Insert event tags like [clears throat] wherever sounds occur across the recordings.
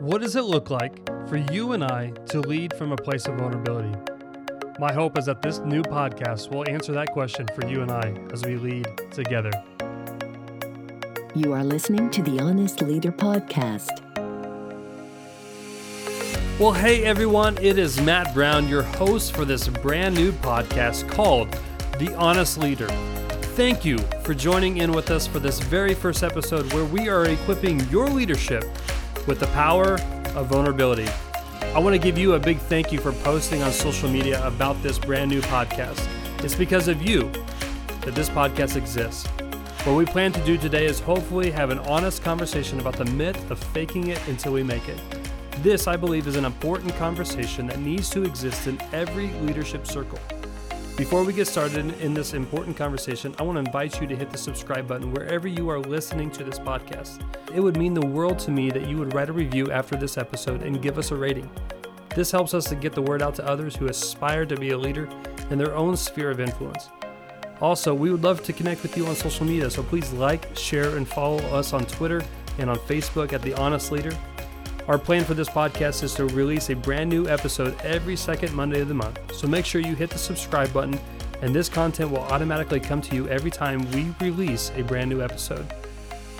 What does it look like for you and I to lead from a place of vulnerability? My hope is that this new podcast will answer that question for you and I as we lead together. You are listening to the Honest Leader Podcast. Well, hey everyone, it is Matt Brown, your host for this brand new podcast called The Honest Leader. Thank you for joining in with us for this very first episode where we are equipping your leadership with the power of vulnerability. I want to give you a big thank you for posting on social media about this brand new podcast. It's because of you that this podcast exists. What we plan to do today is hopefully have an honest conversation about the myth of faking it until we make it. This, I believe, is an important conversation that needs to exist in every leadership circle. Before we get started in this important conversation, I want to invite you to hit the subscribe button wherever you are listening to this podcast. It would mean the world to me that you would write a review after this episode and give us a rating. This helps us to get the word out to others who aspire to be a leader in their own sphere of influence. Also, we would love to connect with you on social media, so please like, share, and follow us on Twitter and on Facebook at The Honest Leader. Our plan for this podcast is to release a brand new episode every second Monday of the month, so make sure you hit the subscribe button, and this content will automatically come to you every time we release a brand new episode.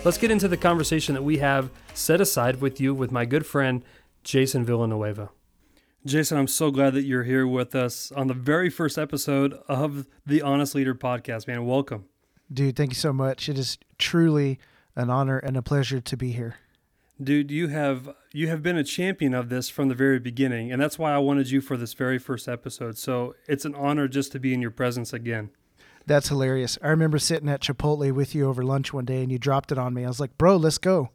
Let's get into the conversation that we have set aside with you with my good friend, Jason Villanueva. Jason, I'm so glad that you're here with us on the very first episode of the Honest Leader podcast, man. Welcome. Dude, thank you so much. It is truly an honor and a pleasure to be here. Dude, you have you have been a champion of this from the very beginning, and that's why I wanted you for this very first episode. So it's an honor just to be in your presence again. That's hilarious. I remember sitting at Chipotle with you over lunch one day, and you dropped it on me. I was like, "Bro, let's go,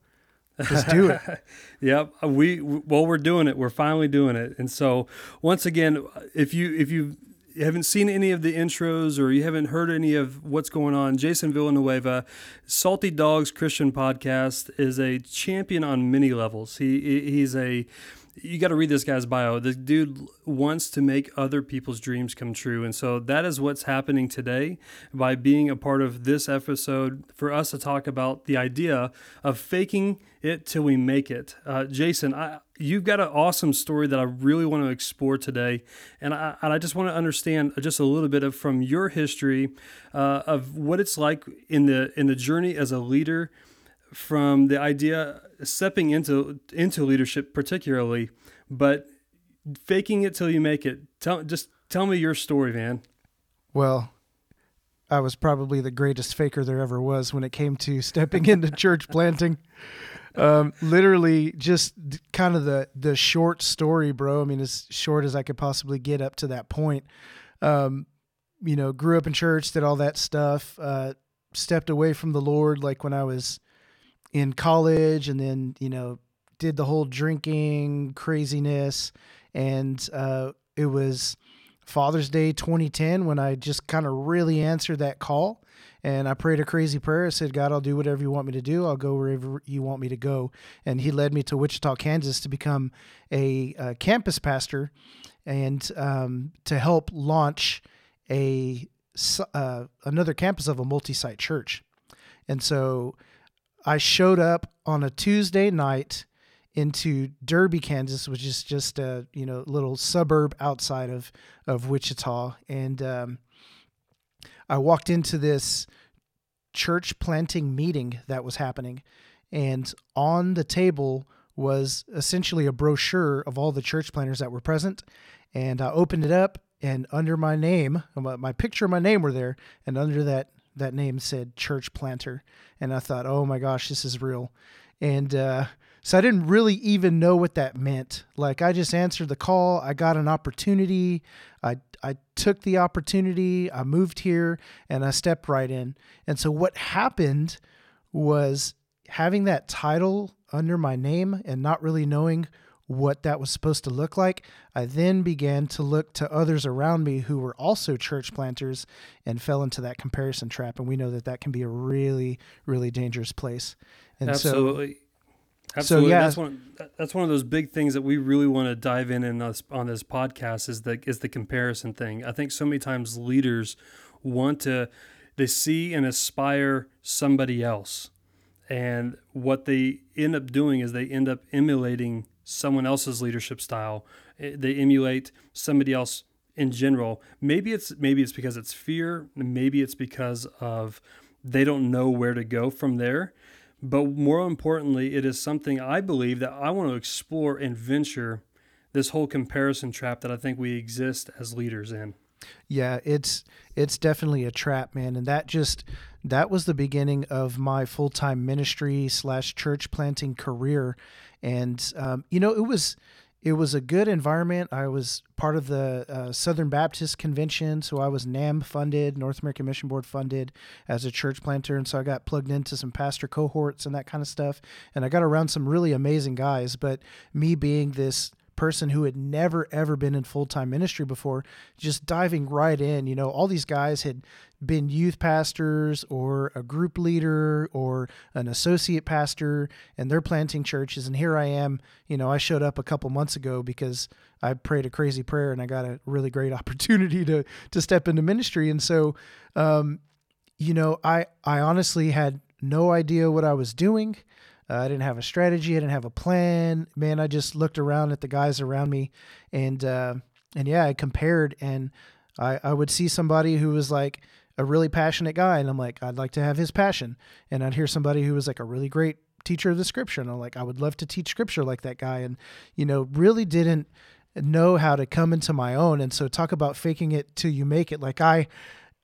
let's do it." [laughs] yep, we well, we're doing it. We're finally doing it. And so once again, if you if you you haven't seen any of the intros or you haven't heard any of what's going on, Jason Villanueva, Salty Dogs Christian Podcast is a champion on many levels. He he's a you got to read this guy's bio. The dude wants to make other people's dreams come true. And so that is what's happening today by being a part of this episode for us to talk about the idea of faking it till we make it. Uh, Jason, I, you've got an awesome story that I really want to explore today. And I, and I just want to understand just a little bit of from your history uh, of what it's like in the, in the journey as a leader from the idea stepping into into leadership particularly but faking it till you make it. Tell just tell me your story man. Well i was probably the greatest faker there ever was when it came to [laughs] stepping into church planting um, literally just kind of the the short story bro i mean as short as i could possibly get up to that point um, you know grew up in church did all that stuff uh, stepped away from the lord like when i was in college and then, you know, did the whole drinking craziness. And uh, it was Father's Day 2010 when I just kind of really answered that call. And I prayed a crazy prayer. I said, God, I'll do whatever you want me to do. I'll go wherever you want me to go. And He led me to Wichita, Kansas to become a, a campus pastor and um, to help launch a uh, another campus of a multi site church. And so I showed up on a Tuesday night into Derby, Kansas, which is just a you know little suburb outside of of Wichita, and um, I walked into this church planting meeting that was happening, and on the table was essentially a brochure of all the church planters that were present, and I opened it up, and under my name, my picture and my name were there, and under that that name said church planter. And I thought, oh my gosh, this is real. And uh, so I didn't really even know what that meant. Like I just answered the call. I got an opportunity. I, I took the opportunity. I moved here and I stepped right in. And so what happened was having that title under my name and not really knowing what that was supposed to look like, I then began to look to others around me who were also church planters and fell into that comparison trap. And we know that that can be a really, really dangerous place. And Absolutely. So, Absolutely. So, yeah, that's one. That's one of those big things that we really want to dive in in us on this podcast is the is the comparison thing. I think so many times leaders want to they see and aspire somebody else And what they end up doing is they end up emulating someone else's leadership style. Eh, They emulate somebody else in general. Maybe it's maybe it's because it's fear, maybe it's because of they don't know where to go from there. But more importantly, it is something I believe that I want to explore and venture this whole comparison trap that I think we exist as leaders in. Yeah, it's it's definitely a trap, man, and that just that was the beginning of my full time ministry slash church planting career, and um, you know it was it was a good environment. I was part of the uh, Southern Baptist Convention, so I was NAM funded, North American Mission Board funded as a church planter, and so I got plugged into some pastor cohorts and that kind of stuff, and I got around some really amazing guys. But me being this person who had never ever been in full-time ministry before just diving right in you know all these guys had been youth pastors or a group leader or an associate pastor and they're planting churches and here I am you know I showed up a couple months ago because I prayed a crazy prayer and I got a really great [laughs] opportunity to to step into ministry and so um you know I I honestly had no idea what I was doing uh, I didn't have a strategy. I didn't have a plan. Man, I just looked around at the guys around me, and uh, and yeah, I compared, and I I would see somebody who was like a really passionate guy, and I'm like, I'd like to have his passion, and I'd hear somebody who was like a really great teacher of the scripture, and I'm like, I would love to teach scripture like that guy, and you know, really didn't know how to come into my own, and so talk about faking it till you make it. Like I,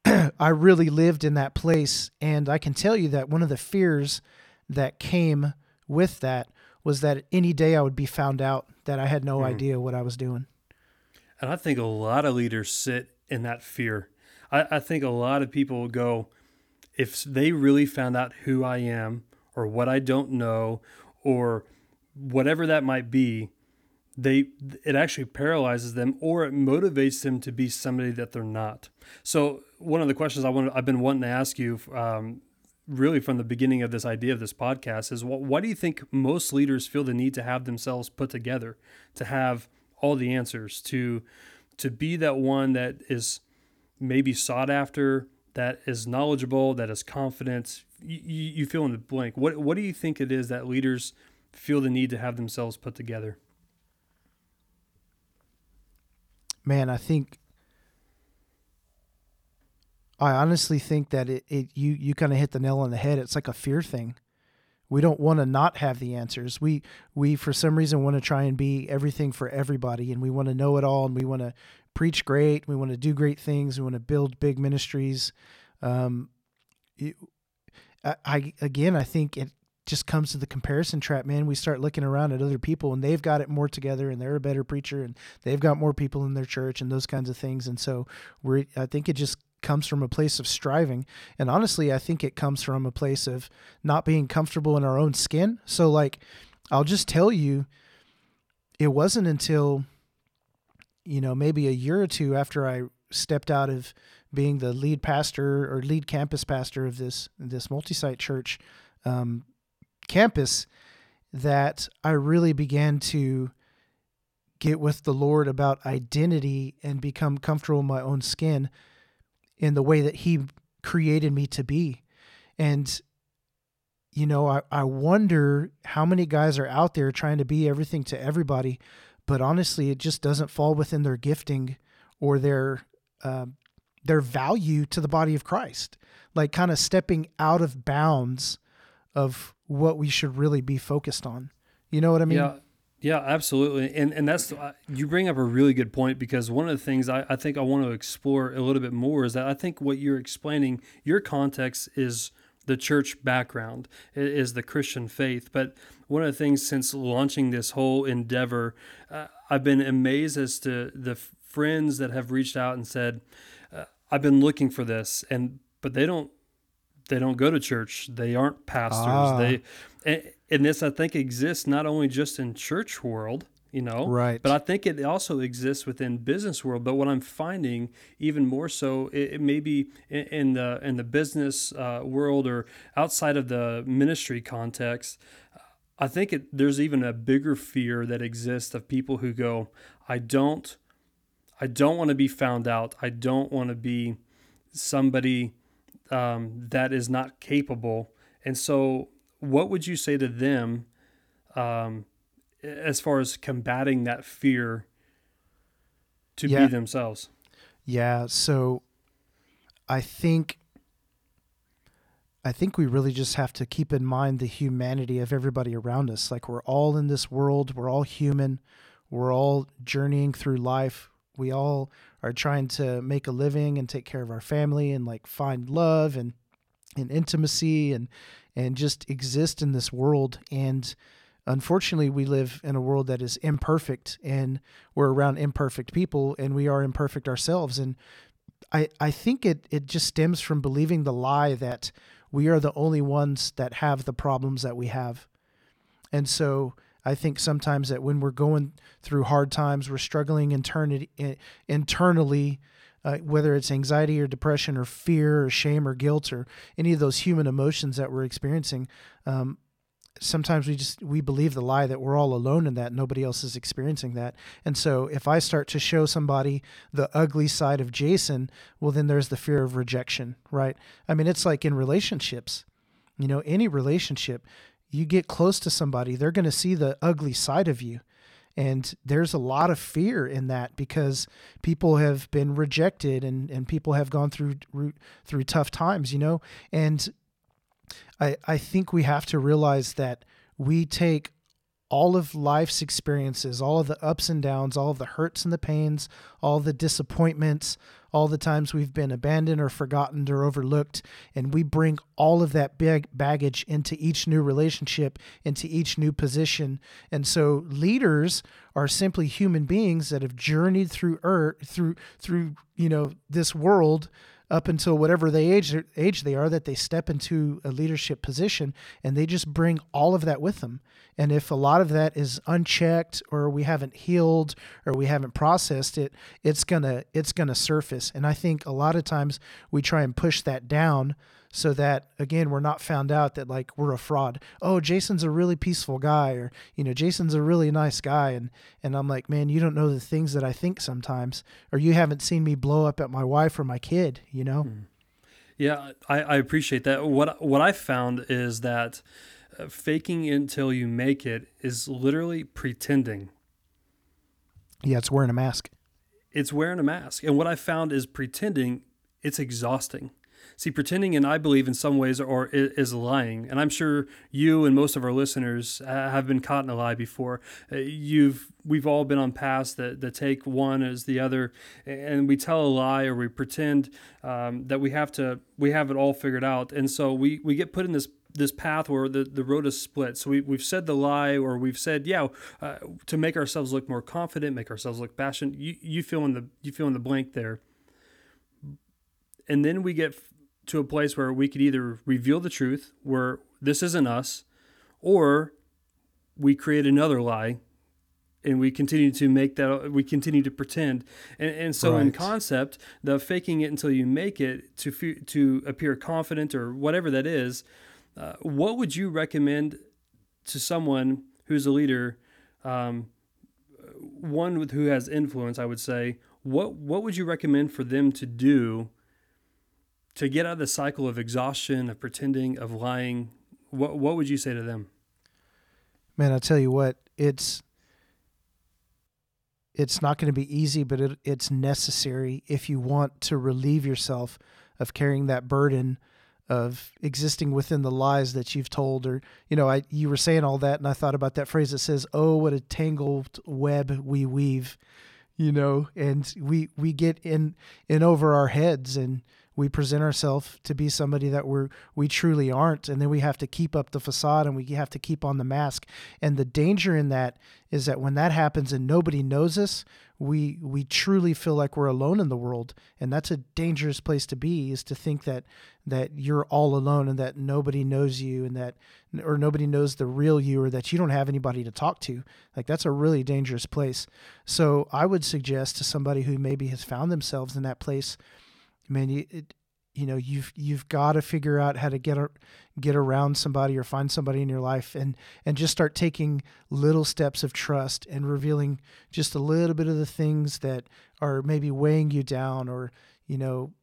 [clears throat] I really lived in that place, and I can tell you that one of the fears that came with that was that any day I would be found out that I had no hmm. idea what I was doing. And I think a lot of leaders sit in that fear. I, I think a lot of people go, if they really found out who I am or what I don't know or whatever that might be, they it actually paralyzes them or it motivates them to be somebody that they're not. So one of the questions I want I've been wanting to ask you um, really from the beginning of this idea of this podcast is what, why do you think most leaders feel the need to have themselves put together to have all the answers to to be that one that is maybe sought after that is knowledgeable that is confident you, you fill in the blank what what do you think it is that leaders feel the need to have themselves put together Man, I think I honestly think that it, it you you kind of hit the nail on the head. It's like a fear thing. We don't want to not have the answers. We we for some reason want to try and be everything for everybody, and we want to know it all, and we want to preach great. We want to do great things. We want to build big ministries. Um, it, I, I again, I think it just comes to the comparison trap, man. We start looking around at other people, and they've got it more together, and they're a better preacher, and they've got more people in their church, and those kinds of things. And so we're, I think it just comes from a place of striving. And honestly, I think it comes from a place of not being comfortable in our own skin. So, like, I'll just tell you, it wasn't until, you know, maybe a year or two after I stepped out of being the lead pastor or lead campus pastor of this this multi-site church um, campus that I really began to get with the Lord about identity and become comfortable in my own skin in the way that he created me to be. And you know, I, I wonder how many guys are out there trying to be everything to everybody, but honestly, it just doesn't fall within their gifting or their uh, their value to the body of Christ. Like kind of stepping out of bounds of what we should really be focused on. You know what I mean? Yeah, yeah, absolutely. And and that's uh, you bring up a really good point because one of the things I, I think I want to explore a little bit more is that I think what you're explaining, your context is the church background, is the Christian faith. But one of the things since launching this whole endeavor, uh, I've been amazed as to the friends that have reached out and said, uh, "I've been looking for this," and but they don't they don't go to church. They aren't pastors. Ah. They and, and this I think exists not only just in church world, you know, Right. But I think it also exists within business world. But what I'm finding even more so, it, it may be in, in the in the business uh, world or outside of the ministry context. I think it, there's even a bigger fear that exists of people who go, I don't, I don't want to be found out. I don't want to be somebody um, that is not capable. And so, what would you say to them um, as far as combating that fear to Yeah. be themselves? Yeah, so I think I think we really just have to keep in mind the humanity of everybody around us. Like we're all in this world, we're all human, we're all journeying through life. We all are trying to make a living and take care of our family and like find love and and intimacy and and just exist in this world and unfortunately we live in a world that is imperfect and we're around imperfect people and we are imperfect ourselves and I, I think it, it just stems from believing the lie that we are the only ones that have the problems that we have. And so I think sometimes that when we're going through hard times, we're struggling internally, internally uh, whether it's anxiety or depression or fear or shame or guilt or any of those human emotions that we're experiencing, um, sometimes we just we believe the lie that we're all alone in that. Nobody else is experiencing that. And so if i start to show somebody the ugly side of jason well then there's the fear of rejection right? I mean it's like in relationships you know any relationship you get close to somebody they're going to see the ugly side of you. And there's a lot of fear in that because people have been rejected and, and people have gone through through tough times you know? And I, I think we have to realize that we take all of life's experiences, all of the ups and downs, all of the hurts and the pains, all the disappointments, all the times we've been abandoned or forgotten or overlooked, and we bring all of that big baggage into each new relationship, into each new position. And so leaders are simply human beings that have journeyed through earth, through through you know this world up until whatever they age age they are that they step into a leadership position and they just bring all of that with them. And if a lot of that is unchecked or we haven't healed or we haven't processed it it's going to it's going to surface. And i think a lot of times we try and push that down so that again we're not found out that like we're a fraud oh jason's a really peaceful guy or you know jason's a really nice guy and and i'm like man you don't know the things that i think sometimes or you haven't seen me blow up at my wife or my kid you know Yeah, I, I appreciate that. What what I found is that uh, faking until you make it is literally pretending. yeah it's wearing a mask It's wearing a mask, and what I found is pretending. It's exhausting. See, pretending, and I believe in some ways, or is lying. And I'm sure you and most of our listeners uh, have been caught in a lie before. Uh, You've, we've all been on paths that, that take one as the other, and we tell a lie or we pretend um, that we have to, we have it all figured out. And so we, we get put in this this path where the, the road is split. So we, we've said the lie, or we've said, yeah, uh, to make ourselves look more confident, make ourselves look passionate. You, you fill in the you fill in the blank there and then we get to a place where we could either reveal the truth where this isn't us or we create another lie and we continue to make that we continue to pretend. And, and so in concept the faking it until you make it to fe- to appear confident or whatever that is uh, what would you recommend to someone who's a leader um, one with who has influence i would say what what would you recommend for them to do to get out of the cycle of exhaustion of pretending of lying what what would you say to them? Man i tell you what it's it's not going to be easy but it, it's necessary if you want to relieve yourself of carrying that burden of existing within the lies that you've told or you know i you were saying all that and i thought about that phrase that says oh what a tangled web we weave you know and we we get in in over our heads and we present ourselves to be somebody that we're we truly aren't and then we have to keep up the facade and we have to keep on the mask. And the danger in that is that when that happens and nobody knows us we we truly feel like we're alone in the world. And that's a dangerous place to be is to think that that you're all alone and that nobody knows you and that or nobody knows the real you or that you don't have anybody to talk to. Like that's a really dangerous place. So i would suggest to somebody who maybe has found themselves in that place man you it, you know you've you've got to figure out how to get a, get around somebody or find somebody in your life and and just start taking little steps of trust and revealing just a little bit of the things that are maybe weighing you down or you know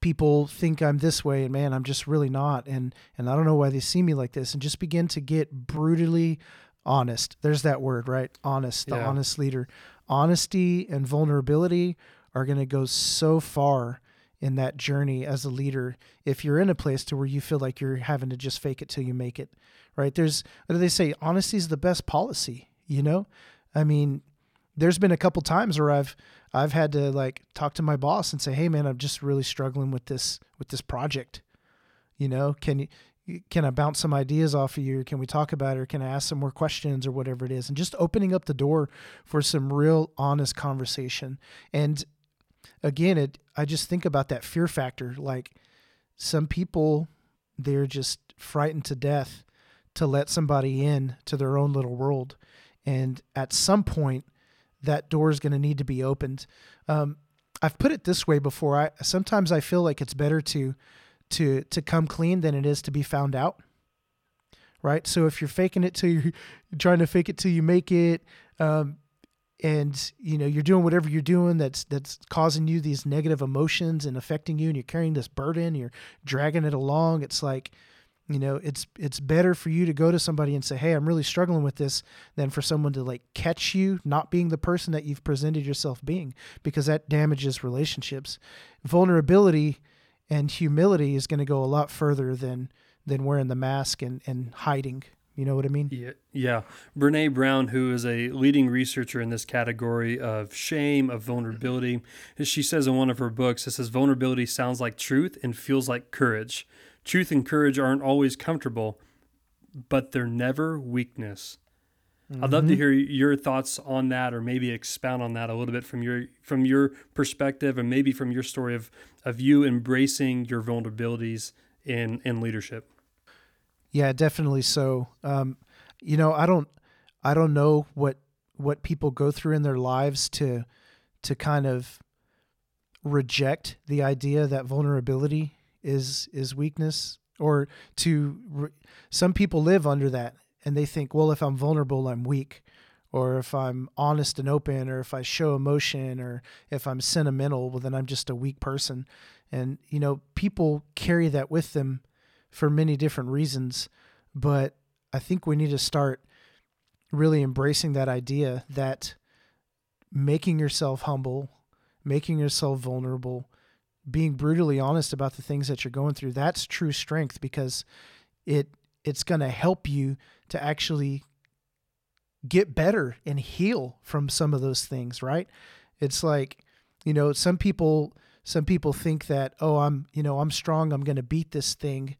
people think I'm this way and man, I'm just really not and and I don't know why they see me like this and just begin to get brutally honest. There's that word, right? Honest, the Yeah. honest leader. Honesty and vulnerability are going to go so far in that journey as a leader if you're in a place to where you feel like you're having to just fake it till you make it. Right? There's what do they say? Honesty is the best policy, you know? I mean, there's been a couple times where I've I've had to like talk to my boss and say, "Hey man, I'm just really struggling with this with this project. You know, can you can I bounce some ideas off of you? Can we talk about it or can I ask some more questions or whatever it is?" And just opening up the door for some real honest conversation. And again, it I just think about that fear factor like some people they're just frightened to death to let somebody in to their own little world. And at some point that door is going to need to be opened. Um, I've put it this way before. I sometimes I feel like it's better to to to come clean than it is to be found out. Right. So if you're faking it till you're, [laughs] trying to fake it till you make it, um, and you know you're doing whatever you're doing that's that's causing you these negative emotions and affecting you, and you're carrying this burden, you're dragging it along. It's like you know it's it's better for you to go to somebody and say hey i'm really struggling with this than for someone to like catch you not being the person that you've presented yourself being because that damages relationships vulnerability and humility is going to go a lot further than than wearing the mask and and hiding you know what i mean Yeah, yeah. Brene Brown, who is a leading researcher in this category of shame, of vulnerability, she says in one of her books, it says vulnerability sounds like truth and feels like courage. Truth and courage aren't always comfortable, but they're never weakness. I'd love to mm-hmm. hear your thoughts on that, or maybe expound on that a little bit from your from your perspective, and maybe from your story of of you embracing your vulnerabilities in in leadership. Yeah, definitely so. Um, you know, I don't, I don't know what what people go through in their lives to to kind of reject the idea that vulnerability is is weakness, or to re- some people live under that and they think, well, if I'm vulnerable, I'm weak, or if I'm honest and open, or if I show emotion, or if I'm sentimental, well, then I'm just a weak person. And you know, people carry that with them for many different reasons, but I think we need to start really embracing that idea that making yourself humble, making yourself vulnerable, being brutally honest about the things that you're going through, that's true strength because it it's going to help you to actually get better and heal from some of those things, right? It's like, you know, some people some people think that, oh, I'm, you know, I'm strong, I'm going to beat this thing.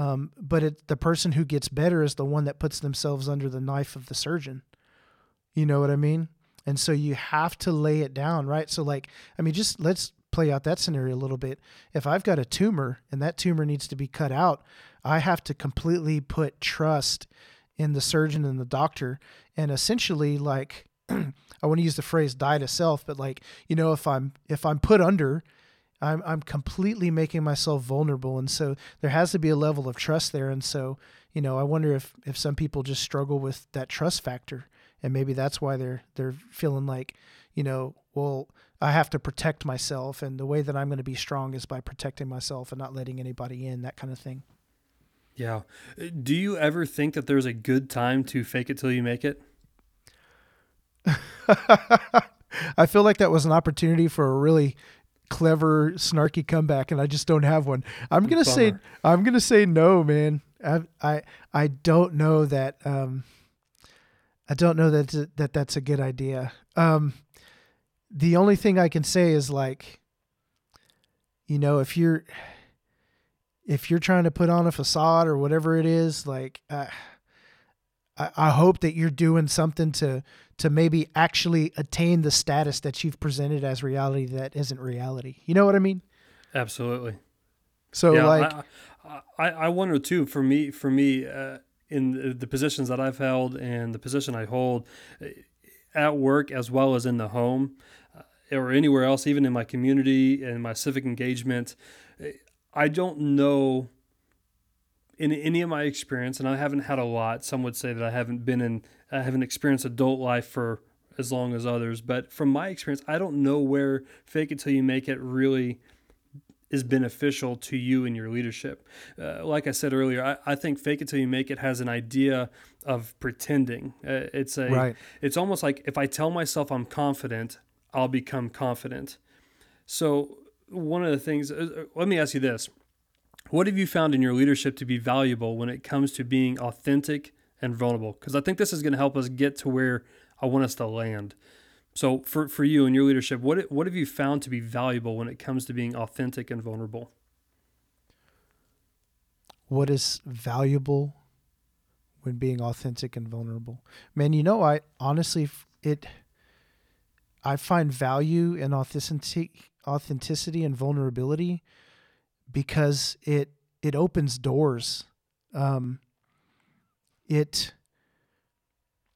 Um, but it, the person who gets better is the one that puts themselves under the knife of the surgeon. You know what I mean? And so you have to lay it down, right? So, like, I mean, just let's play out that scenario a little bit. If I've got a tumor and that tumor needs to be cut out, I have to completely put trust in the surgeon and the doctor and essentially like [clears throat] I want to use the phrase die to self, but like, you know, if I'm if I'm put under, I'm I'm completely making myself vulnerable. And so there has to be a level of trust there. And so, you know, I wonder if if some people just struggle with that trust factor. And maybe that's why they're they're feeling like, you know, well, I have to protect myself and the way that I'm going to be strong is by protecting myself and not letting anybody in, that kind of thing. Yeah. Uh, do you ever think that there's a good time to fake it till you make it? [laughs] I feel like that was an opportunity for a really clever, snarky comeback, and I just don't have one. I'm gonna say I'm gonna say no, man. I I I don't know that. Um, I don't know that that that's a good idea. Um, the only thing I can say is like, you know, if you're if you're trying to put on a facade or whatever it is, like. Uh, I, I hope that you're doing something to to maybe actually attain the status that you've presented as reality that isn't reality. You know what I mean? Absolutely. So yeah, like I, I, I wonder too. For me, for me, uh, in the, the positions that I've held and the position I hold uh, at work as well as in the home uh, or anywhere else, even in my community and my civic engagement, uh, I don't know in any of my experience, and I haven't had a lot. Some would say that I haven't been in, I haven't experienced adult life for as long as others. But from my experience, I don't know where fake it till you make it really is beneficial to you in your leadership. Uh, like I said earlier, I, I, think fake it till you make it has an idea of pretending. Uh, it's a right. it's almost like if I tell myself I'm confident, I'll become confident. So one of the things, uh, uh, let me ask you this. What have you found in your leadership to be valuable when it comes to being authentic and vulnerable? Because I think this is going to help us get to where I want us to land. So for, for you and your leadership, what what have you found to be valuable when it comes to being authentic and vulnerable? What is valuable when being authentic and vulnerable? Man, you know, I honestly it I find value in authenticity authenticity and vulnerability because it it opens doors. Um, it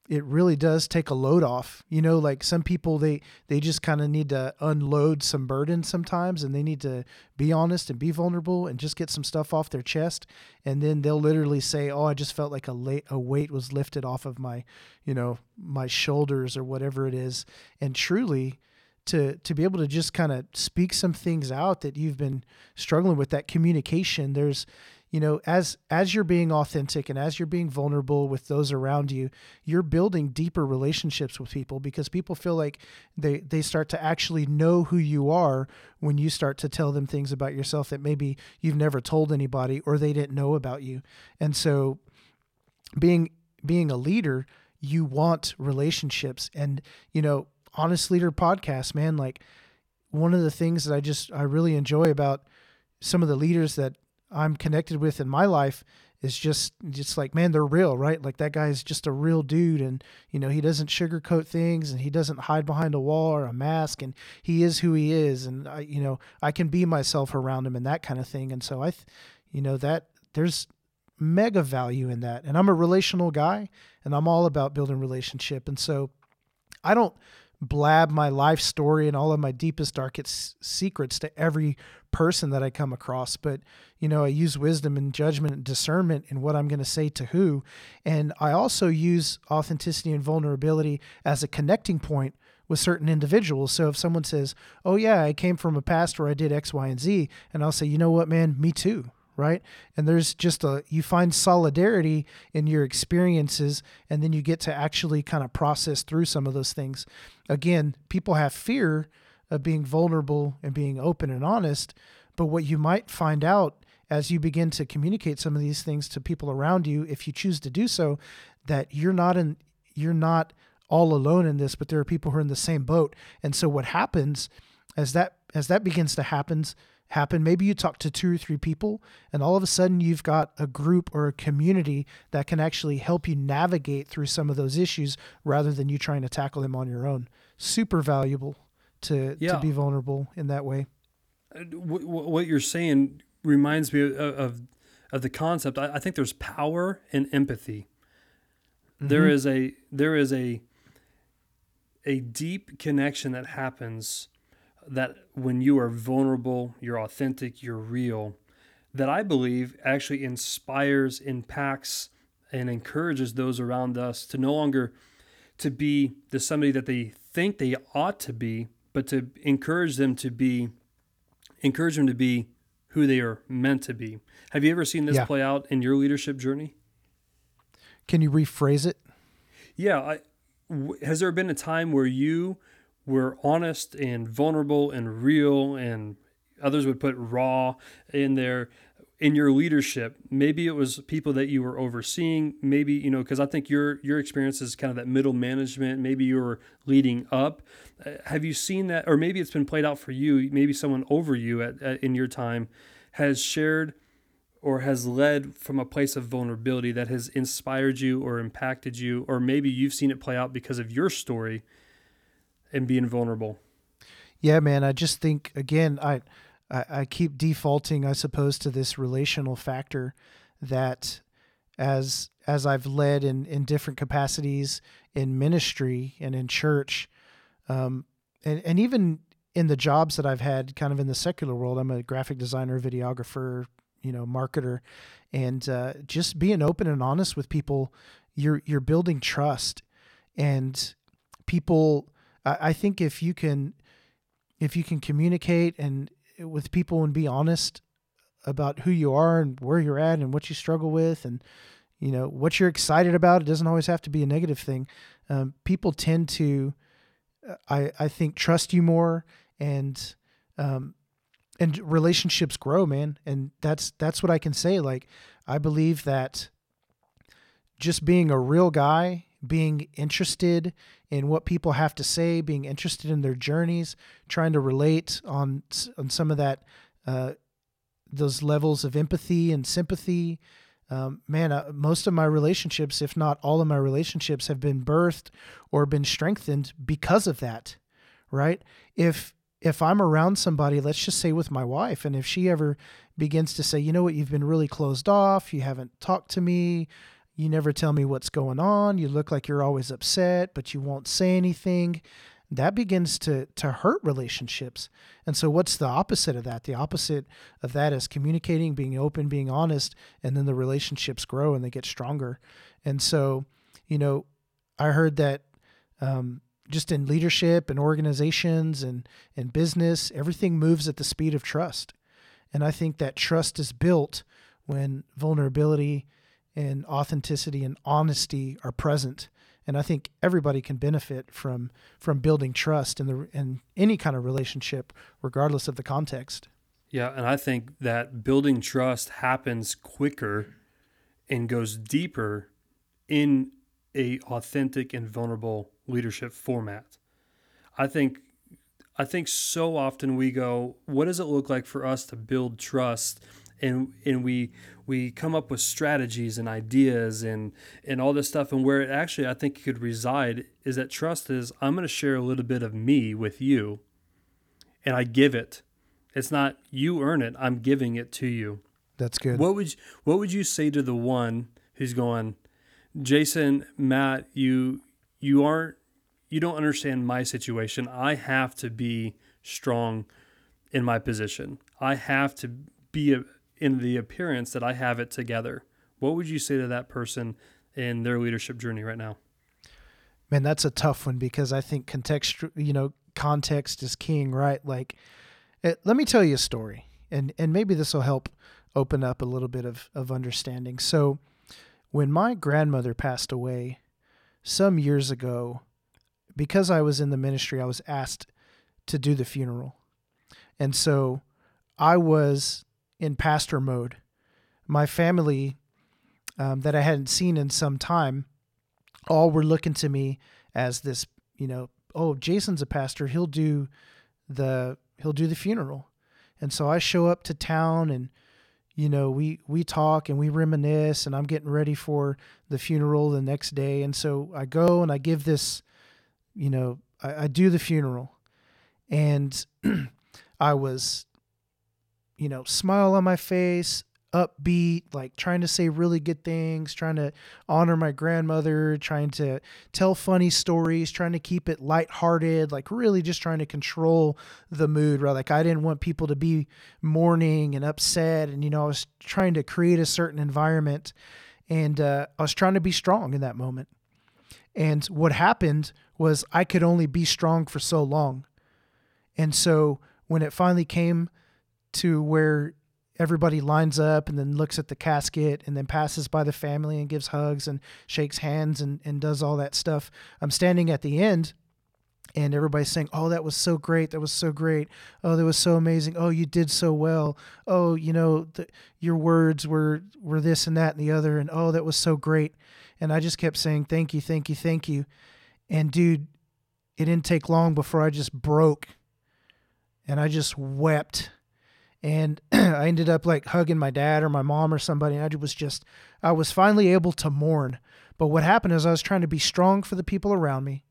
it really does take a load off. You know, like some people they they just kind of need to unload some burden sometimes and they need to be honest and be vulnerable and just get some stuff off their chest and then they'll literally say, "Oh, I just felt like a a weight was lifted off of my, you know, my shoulders or whatever it is." And truly to to be able to just kind of speak some things out that you've been struggling with that communication, there's you know as as you're being authentic and as you're being vulnerable with those around you you're building deeper relationships with people because people feel like they they start to actually know who you are when you start to tell them things about yourself that maybe you've never told anybody or they didn't know about you. And so being being a leader you want relationships. And you know honest leader podcast man. Like one of the things that i just i really enjoy about some of the leaders that I'm connected with in my life is just just like man they're real right? Like that guy is just a real dude and you know he doesn't sugarcoat things and he doesn't hide behind a wall or a mask and he is who he is. And I you know I can be myself around him and that kind of thing. And so I th- you know that there's mega value in that. And I'm a relational guy and I'm all about building relationship. And so I don't blab my life story and all of my deepest darkest secrets to every person that I come across. But you know I use wisdom and judgment and discernment in what I'm going to say to who. And I also use authenticity and vulnerability as a connecting point with certain individuals. So if someone says oh yeah I came from a past where I did x y and z and I'll say you know what man? Me too right? And there's just a you find solidarity in your experiences and then you get to actually kind of process through some of those things. Again, people have fear of being vulnerable and being open and honest, but what you might find out as you begin to communicate some of these things to people around you if you choose to do so that you're not in you're not all alone in this, but there are people who are in the same boat. And so what happens as that as that begins to happens happen. Maybe you talk to two or three people, and all of a sudden you've got a group or a community that can actually help you navigate through some of those issues rather than you trying to tackle them on your own. Super valuable to, yeah. to be vulnerable in that way. What you're saying reminds me of, of, of the concept. I, think there's power in empathy. Mm-hmm. There is a there is a a deep connection that happens that when you are vulnerable, you're authentic, you're real, that I believe actually inspires, impacts, and encourages those around us to no longer to be the somebody that they think they ought to be, but to encourage them to be encourage them to be who they are meant to be. Have you ever seen this yeah. play out in your leadership journey? Can you rephrase it? Yeah, I, w- has there been a time where you were honest and vulnerable and real and others would put raw in there in your leadership. Maybe it was people that you were overseeing. Maybe you know because i think your your experience is kind of that middle management. Maybe you were leading up. Uh, have you seen that or maybe it's been played out for you maybe someone over you at, at, in your time has shared or has led from a place of vulnerability that has inspired you or impacted you or maybe you've seen it play out because of your story and being vulnerable. Yeah, man. I just think again, I, I, I keep defaulting, I suppose, to this relational factor that as as I've led in in different capacities in ministry and in church, um, and and even in the jobs that I've had, kind of in the secular world, I'm a graphic designer, videographer, you know, marketer, and uh, just being open and honest with people, you're you're building trust, and people I, think if you can if you can communicate and with people and be honest about who you are and where you're at and what you struggle with and you know what you're excited about it doesn't always have to be a negative thing. Um, people tend to uh, i i think trust you more and um and relationships grow man. And that's that's what i can say. Like i believe that just being a real guy being interested in what people have to say being interested in their journeys trying to relate on on some of that uh, those levels of empathy and sympathy. Um, man, uh, most of my relationships, if not all of my relationships, have been birthed or been strengthened because of that, right? If if I'm around somebody, let's just say with my wife, and if she ever begins to say, you know what, you've been really closed off, you haven't talked to me, you never tell me what's going on, you look like you're always upset, but you won't say anything that begins to to hurt relationships. And so what's the opposite of that? The opposite of that is communicating, being open, being honest, and then the relationships grow and they get stronger. And so, you know, I heard that um, just in leadership and organizations and and business, everything moves at the speed of trust. And I think that trust is built when vulnerability and authenticity and honesty are present and I think everybody can benefit from from building trust in the in any kind of relationship, regardless of the context. Yeah, and I think that building trust happens quicker and goes deeper in a authentic and vulnerable leadership format. I think I think so often we go, what does it look like for us to build trust and and we we come up with strategies and ideas and and all this stuff and where it actually I think could reside is that trust is I'm going to share a little bit of me with you and I give it. It's not you earn it, I'm giving it to you. That's good. What would you, what would you say to the one who's going, Jason, Matt, you you aren't you don't understand my situation. I have to be strong in my position. I have to be a, in the appearance that I have it together. What would you say to that person in their leadership journey right now? Man, that's a tough one because I think context, you know, context is king, right? Like, it, eh, let me tell you a story, and and maybe this will help open up a little bit of of understanding. So, when my grandmother passed away some years ago, because I was in the ministry, I was asked to do the funeral, and so I was in pastor mode. My family um, that I hadn't seen in some time all were looking to me as this, you know, oh, Jason's a pastor. He'll do the he'll do the funeral. And so I show up to town and you know, we we talk and we reminisce and I'm getting ready for the funeral the next day. And so I go and I give this, you know, I, I do the funeral. And [clears throat] I was you know, smile on my face, upbeat, like trying to say really good things, trying to honor my grandmother, trying to tell funny stories, trying to keep it lighthearted, like really just trying to control the mood, right? Like I didn't want people to be mourning and upset. And, you know, I was trying to create a certain environment and uh, I was trying to be strong in that moment. And what happened was I could only be strong for so long. And so when it finally came to where everybody lines up and then looks at the casket and then passes by the family and gives hugs and shakes hands and, and does all that stuff. I'm standing at the end and everybody's saying, Oh, that was so great. That was so great. Oh, that was so amazing. Oh, you did so well. Oh, you know, the, your words were, were this and that and the other. And oh, that was so great. And I just kept saying, Thank you, thank you, thank you. And dude, it didn't take long before I just broke and I just wept and [clears throat] I ended up like hugging my dad or my mom or somebody. And I was just, I was finally able to mourn. But what happened is I was trying to be strong for the people around me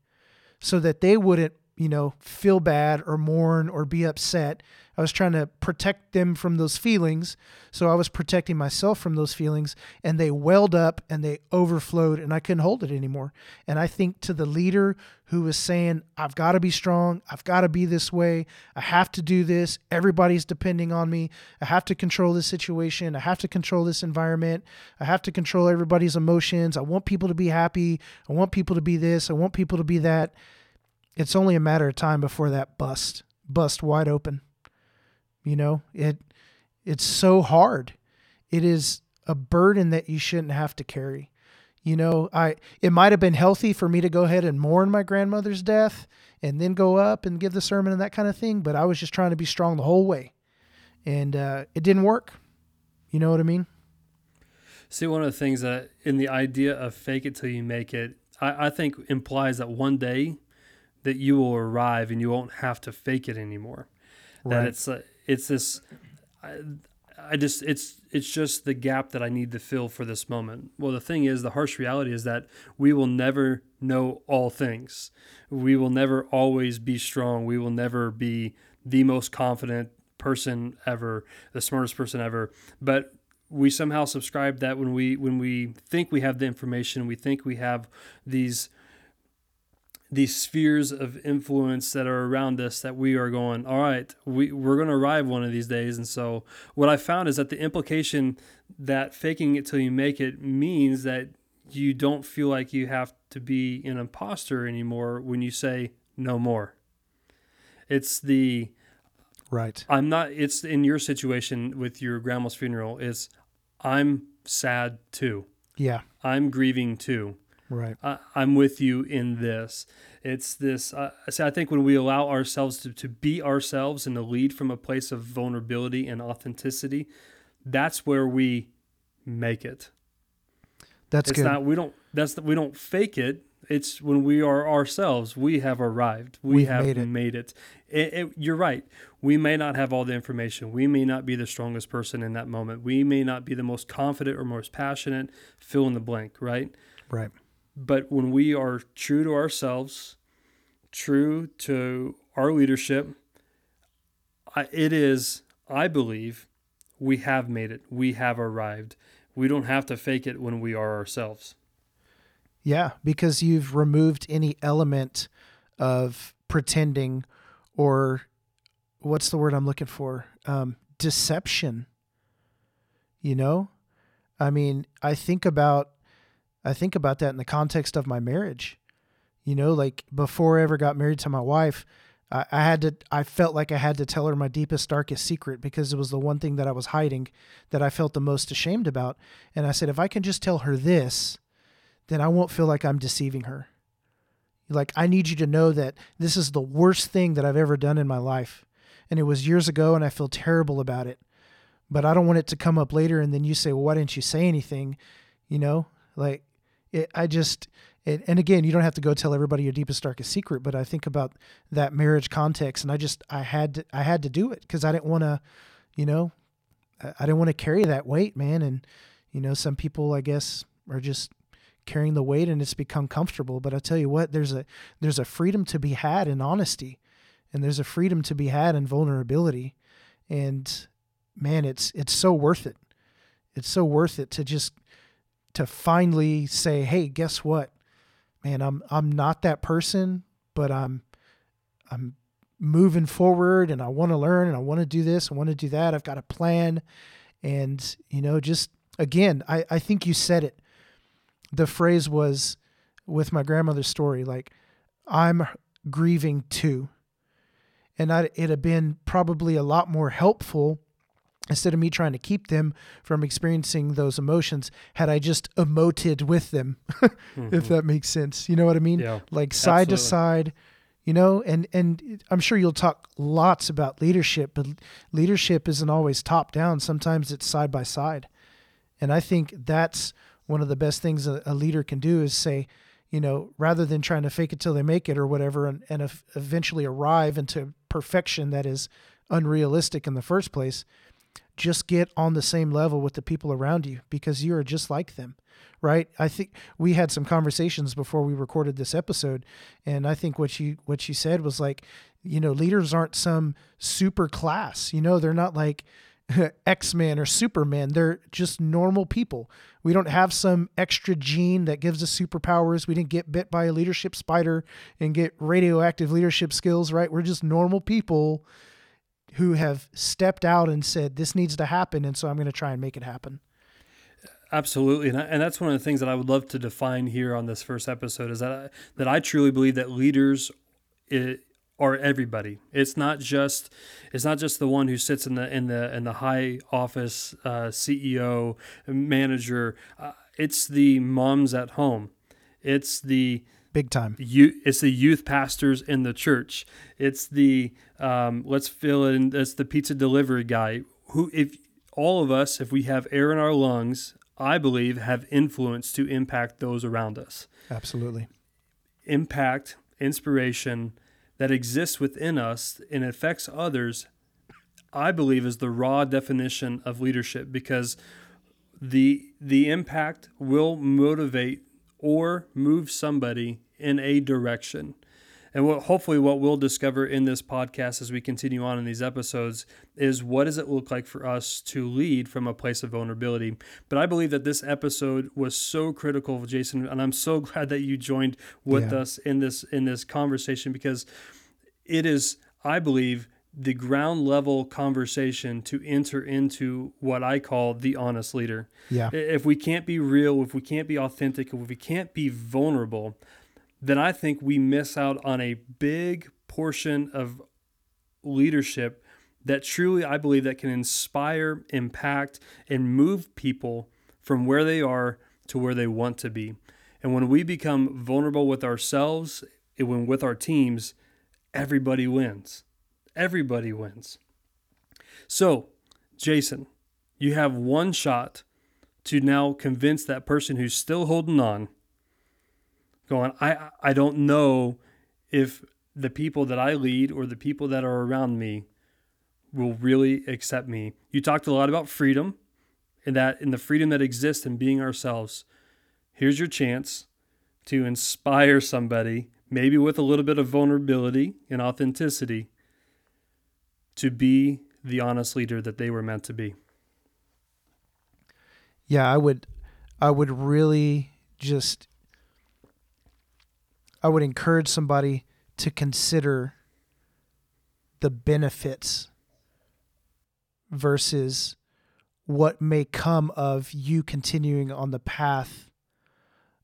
so that they wouldn't, you know, feel bad or mourn or be upset I was trying to protect them from those feelings. So I was protecting myself from those feelings and they welled up and they overflowed and I couldn't hold it anymore. And I think to the leader who was saying, I've got to be strong. I've got to be this way. I have to do this. Everybody's depending on me. I have to control this situation. I have to control this environment. I have to control everybody's emotions. I want people to be happy. I want people to be this. I want people to be that. It's only a matter of time before that bust, bust wide open You know, it it's so hard. It is a burden that you shouldn't have to carry. You know, I it might have been healthy for me to go ahead and mourn my grandmother's death and then go up and give the sermon and that kind of thing, but I was just trying to be strong the whole way. And uh, it didn't work. You know what I mean? See, one of the things that in the idea of fake it till you make it, I, I think implies that one day that you will arrive and you won't have to fake it anymore. That it's uh, it's this. I, I just it's it's just the gap that I need to fill for this moment. Well, the thing is, the harsh reality is that we will never know all things. We will never always be strong. We will never be the most confident person ever, the smartest person ever. But we somehow subscribe that when we when we think we have the information, we think we have these these spheres of influence that are around us that we are going all right we, we're going to arrive one of these days and so what i found is that the implication that faking it till you make it means that you don't feel like you have to be an imposter anymore when you say no more it's the Right. i'm not it's in your situation with your grandma's funeral is i'm sad too Yeah. i'm grieving too Right. I, I'm with you in this. It's this. Uh, so I think when we allow ourselves to, to be ourselves and to lead from a place of vulnerability and authenticity, that's where we make it. That's it's good. not. We don't. That's we don't fake it. It's when we are ourselves. We have arrived. We We've have made it. made it. It- it- You're right. We may not have all the information. We may not be the strongest person in that moment. We may not be the most confident or most passionate. Fill in the blank. Right right. But when we are true to ourselves, true to our leadership, it is, I believe, we have made it. We have arrived. We don't have to fake it when we are ourselves. Yeah, because you've removed any element of pretending or what's the word I'm looking for? Um, deception. You know? I mean, I think about I think about that in the context of my marriage. You know, like before I ever got married to my wife, I, I had to I felt like I had to tell her my deepest, darkest secret because it was the one thing that I was hiding that I felt the most ashamed about. And I said, if I can just tell her this, then I won't feel like I'm deceiving her. Like, I need you to know that this is the worst thing that I've ever done in my life. And it was years ago, and I feel terrible about it. But I don't want it to come up later, and then you say, Well, why didn't you say anything? You know, like, it, I just, it, and again, you don't have to go tell everybody your deepest, darkest secret, but I think about that marriage context, and I just, I had to, I had to do it because I didn't want to, you know, I I didn't want to carry that weight, man. And, you know, some people, I guess, are just carrying the weight and it's become comfortable. But I tell you what, there's a there's a freedom to be had in honesty, and there's a freedom to be had in vulnerability, and man, it's it's so worth it. It's so worth it to just to finally say, hey, guess what, man, I'm I'm not that person, but I'm I'm moving forward and I want to learn and I want to do this, I want to do that. I've got a plan. And, you know, just again, I, I think you said it. The phrase was with my grandmother's story, like, I'm grieving too. And I, it'd have been probably a lot more helpful instead of me trying to keep them from experiencing those emotions had I just emoted with them, [laughs] if mm-hmm. that makes sense. You know what I mean? Yeah, like side to side you know? And and i'm sure you'll talk lots about leadership but leadership isn't always top down. Sometimes it's side by side. And i think that's one of the best things a, a leader can do is say you know rather than trying to fake it till they make it or whatever and, and eventually arrive into perfection that is unrealistic in the first place just get on the same level with the people around you because you are just like them right? I think we had some conversations before we recorded this episode and i think what you what you said was like you know leaders aren't some super class you know they're not like [laughs] x-men or superman they're just normal people. We don't have some extra gene that gives us superpowers. We didn't get bit by a leadership spider and get radioactive leadership skills right? We're just normal people who have stepped out and said this needs to happen and so i'm going to try and make it happen Absolutely, and, I, and that's one of the things that I would love to define here on this first episode is that I, that I truly believe that leaders i are everybody. It's not just it's not just the one who sits in the in the in the high office uh, CEO manager. Uh, it's the moms at home. It's the big time. You, it's the youth pastors in the church. It's the um, let's fill in. It's the pizza delivery guy who, if all of us, if we have air in our lungs, I believe have influence to impact those around us. Absolutely. Impact, inspiration that exists within us and affects others. I believe is the raw definition of leadership because the the impact will motivate or move somebody in a direction. And what hopefully what we'll discover in this podcast as we continue on in these episodes is what does it look like for us to lead from a place of vulnerability. But I believe that this episode was so critical, Jason, and I'm so [laughs] glad that you joined with yeah. us in this in this conversation because it is, I believe, the ground level conversation to enter into what I call the honest leader. Yeah. If we can't be real, if we can't be authentic, if we can't be vulnerable, then I think we miss out on a big portion of leadership that truly I believe that can inspire, impact, and move people from where they are to where they want to be. And when we become vulnerable with ourselves, and when with our teams, everybody wins. Everybody wins. So, Jason, you have one shot to now convince that person who's still holding on going, I, I don't know if the people that I lead or the people that are around me will really accept me. You talked a lot about freedom and that in the freedom that exists in being ourselves. Here's your chance to inspire somebody, maybe with a little bit of vulnerability and authenticity, to be the honest leader that they were meant to be. Yeah, I would I would really just I would encourage somebody to consider the benefits versus what may come of you continuing on the path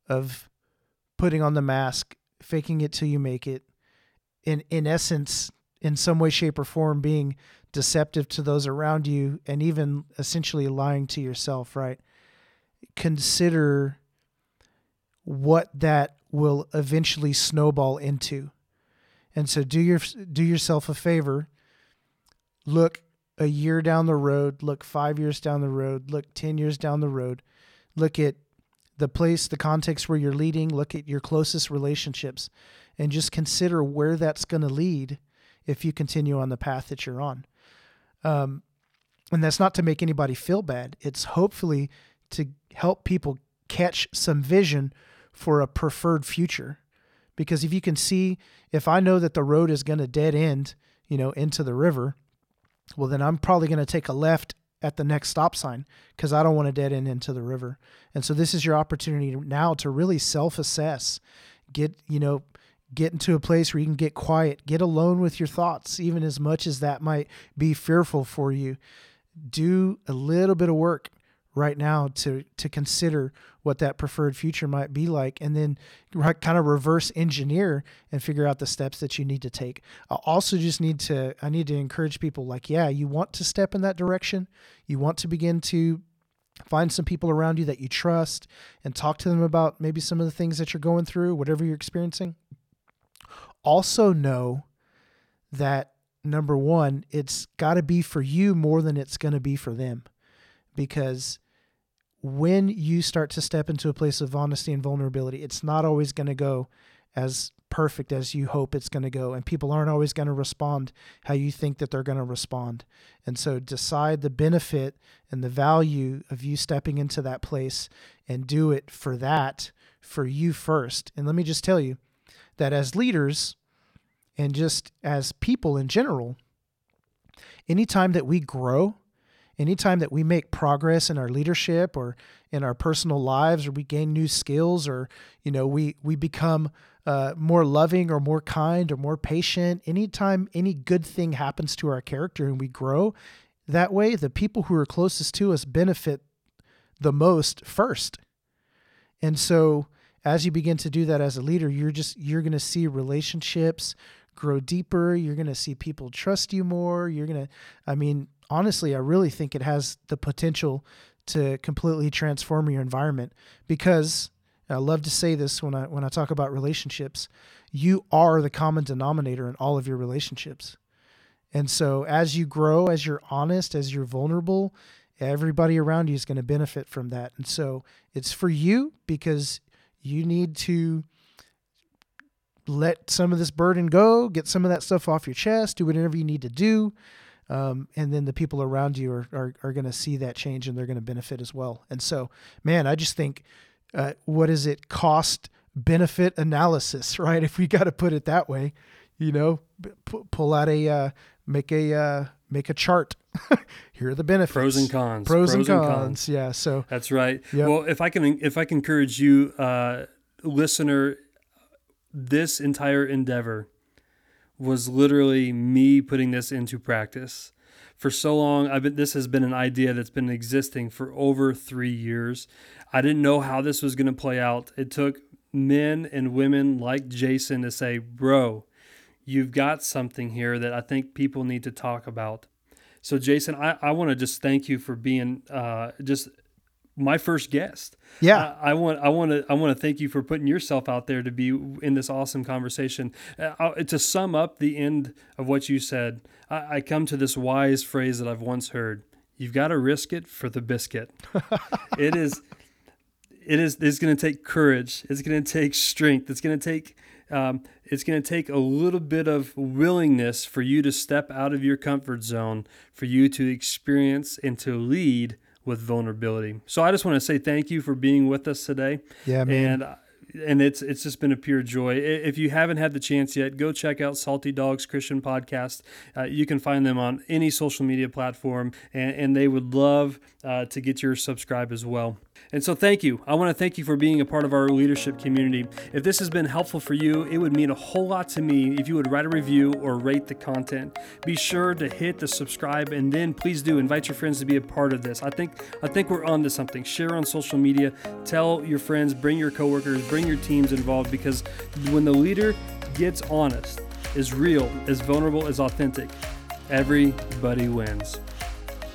of putting on the mask, faking it till you make it. In in essence, in some way, shape, or form, being deceptive to those around you, and even essentially lying to yourself. Right? Consider what that will eventually snowball into. And so do your do yourself a favor. Look a year down the road, look 5 years down the road, look 10 years down the road. Look at the place, the context where you're leading, look at your closest relationships and just consider where that's going to lead if you continue on the path that you're on. Um, and that's not to make anybody feel bad. It's hopefully to help people catch some vision for a preferred future. Because if you can see, if I know that the road is going to dead end, you know, into the river, well, then I'm probably going to take a left at the next stop sign because I don't want to dead end into the river. And so this is your opportunity now to really self assess, get, you know, get into a place where you can get quiet, get alone with your thoughts, even as much as that might be fearful for you. Do a little bit of work right now to to consider what that preferred future might be like and then kind of reverse engineer and figure out the steps that you need to take. I also just need to i need to encourage people like yeah you want to step in that direction. You want to begin to find some people around you that you trust and talk to them about maybe some of the things that you're going through whatever you're experiencing. Also know that number one it's got to be for you more than it's going to be for them because when you start to step into a place of honesty and vulnerability, it's not always going to go as perfect as you hope it's going to go. And people aren't always going to respond how you think that they're going to respond. And so decide the benefit and the value of you stepping into that place and do it for that, for you first. And let me just tell you that as leaders and just as people in general, anytime that we grow, anytime that we make progress in our leadership or in our personal lives or we gain new skills or you know we we become uh, more loving or more kind or more patient anytime any good thing happens to our character and we grow that way the people who are closest to us benefit the most first and so as you begin to do that as a leader you're just you're going to see relationships grow deeper. You're going to see people trust you more. You're going to, I mean, honestly, I really think it has the potential to completely transform your environment because I love to say this when I when I talk about relationships, you are the common denominator in all of your relationships. And so as you grow, as you're honest, as you're vulnerable, everybody around you is going to benefit from that. And so it's for you because you need to let some of this burden go, get some of that stuff off your chest, do whatever you need to do. Um, and then the people around you are, are, are going to see that change and they're going to benefit as well. And so, man, I just think, uh, what is it? Cost benefit analysis, [laughs] right? If we got to put it that way, you know, p- pull out a, uh, make a, uh, make a chart. [laughs] Here are the benefits. Pros and cons. Pros, Pros and, cons. and, cons. Yeah. So that's right. Yep. Well, if I can, if I can encourage you, uh, listener, this entire endeavor was literally me putting this into practice. For so long, I've been, this has been an idea that's been existing for over three years. I didn't know how this was going to play out. It took men and women like Jason to say, Bro, you've got something here that I think people need to talk about. So, Jason, I, I want to just thank you for being uh, just my first guest. Yeah, I, I want I want to I want to thank you for putting yourself out there to be in this awesome conversation. Uh, to sum up the end of what you said, I, I come to this wise phrase that I've once heard: "You've got to risk it for the biscuit." [laughs] it is. It is. It's going to take courage. It's going to take strength. It's going to take. Um, it's going to take a little bit of willingness for you to step out of your comfort zone, for you to experience and to lead with vulnerability. So I just want to say thank you for being with us today. Yeah, man. And and it's it's just been a pure joy. If you haven't had the chance yet, go check out Salty Dogs Christian Podcast. Uh, you can find them on any social media platform, and, and they would love uh, to get your subscribe as well. And so, thank you. I want to thank you for being a part of our leadership community. If this has been helpful for you, it would mean a whole lot to me if you would write a review or rate the content. Be sure to hit the subscribe, and then please do invite your friends to be a part of this. I think I think we're on to something. Share on social media. Tell your friends. Bring your coworkers. Bring your teams involved because when the leader gets honest, is real, is vulnerable, is authentic, everybody wins.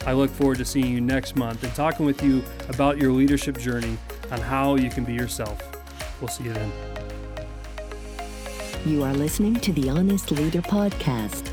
I look forward to seeing you next month and talking with you about your leadership journey on how you can be yourself. We'll see you then. You are listening to the Honest Leader Podcast.